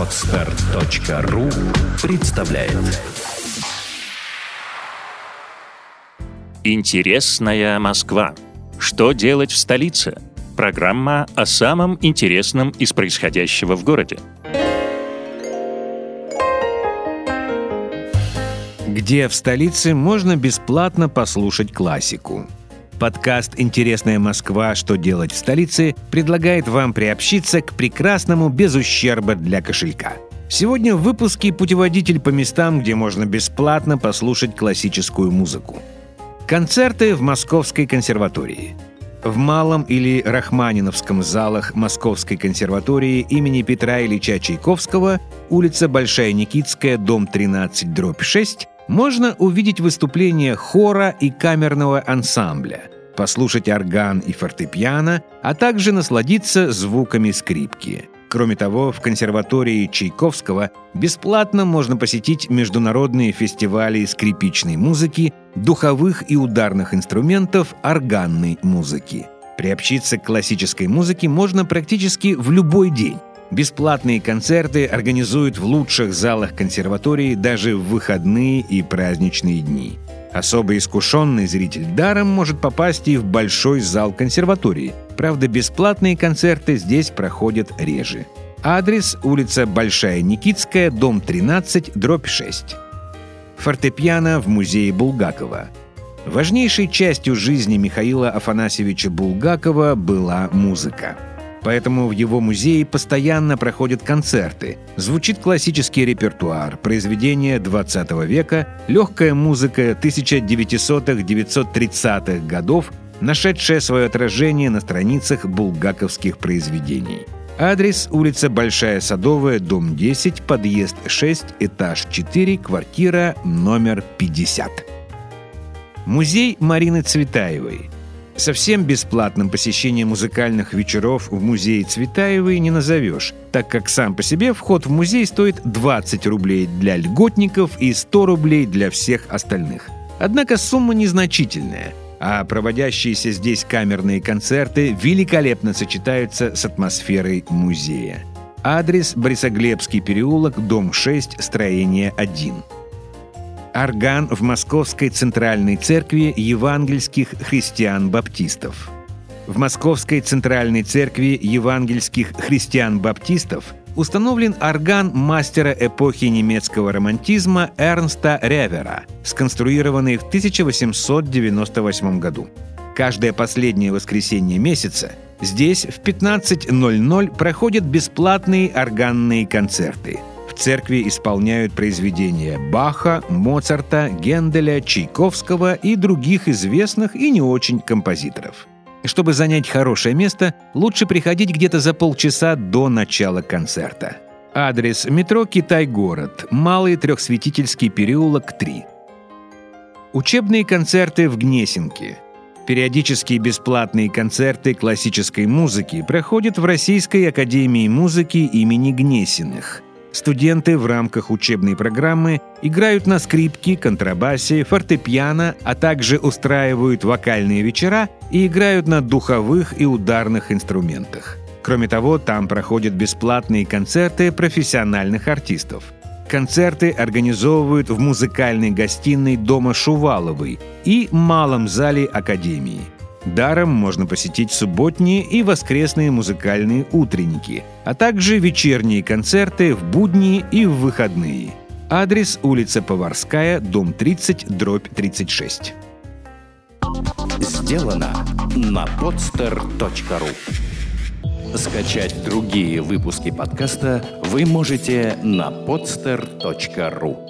Отстар.ру представляет Интересная Москва. Что делать в столице? Программа о самом интересном из происходящего в городе. Где в столице можно бесплатно послушать классику. Подкаст «Интересная Москва. Что делать в столице» предлагает вам приобщиться к прекрасному без ущерба для кошелька. Сегодня в выпуске путеводитель по местам, где можно бесплатно послушать классическую музыку. Концерты в Московской консерватории. В Малом или Рахманиновском залах Московской консерватории имени Петра Ильича Чайковского, улица Большая Никитская, дом 13, дробь 6, можно увидеть выступления хора и камерного ансамбля, послушать орган и фортепиано, а также насладиться звуками скрипки. Кроме того, в консерватории Чайковского бесплатно можно посетить международные фестивали скрипичной музыки, духовых и ударных инструментов, органной музыки. Приобщиться к классической музыке можно практически в любой день. Бесплатные концерты организуют в лучших залах консерватории даже в выходные и праздничные дни. Особо искушенный зритель даром может попасть и в большой зал консерватории. Правда, бесплатные концерты здесь проходят реже. Адрес – улица Большая Никитская, дом 13, дробь 6. Фортепиано в музее Булгакова. Важнейшей частью жизни Михаила Афанасьевича Булгакова была музыка – Поэтому в его музее постоянно проходят концерты. Звучит классический репертуар, произведения 20 века, легкая музыка 1900-930-х годов, нашедшая свое отражение на страницах булгаковских произведений. Адрес – улица Большая Садовая, дом 10, подъезд 6, этаж 4, квартира номер 50. Музей Марины Цветаевой – Совсем бесплатным посещение музыкальных вечеров в музее Цветаевой не назовешь, так как сам по себе вход в музей стоит 20 рублей для льготников и 100 рублей для всех остальных. Однако сумма незначительная, а проводящиеся здесь камерные концерты великолепно сочетаются с атмосферой музея. Адрес Борисоглебский переулок, дом 6, строение 1 орган в Московской Центральной Церкви евангельских христиан-баптистов. В Московской Центральной Церкви евангельских христиан-баптистов установлен орган мастера эпохи немецкого романтизма Эрнста Ревера, сконструированный в 1898 году. Каждое последнее воскресенье месяца здесь в 15.00 проходят бесплатные органные концерты – церкви исполняют произведения Баха, Моцарта, Генделя, Чайковского и других известных и не очень композиторов. Чтобы занять хорошее место, лучше приходить где-то за полчаса до начала концерта. Адрес метро «Китай-город», Малый Трехсветительский переулок, 3. Учебные концерты в Гнесинке. Периодические бесплатные концерты классической музыки проходят в Российской академии музыки имени Гнесиных – Студенты в рамках учебной программы играют на скрипке, контрабасе, фортепиано, а также устраивают вокальные вечера и играют на духовых и ударных инструментах. Кроме того, там проходят бесплатные концерты профессиональных артистов. Концерты организовывают в музыкальной гостиной Дома Шуваловой и малом зале Академии – Даром можно посетить субботние и воскресные музыкальные утренники, а также вечерние концерты в будни и в выходные. Адрес улица Поварская, дом 30, дробь 36. Сделано на podster.ru Скачать другие выпуски подкаста вы можете на podster.ru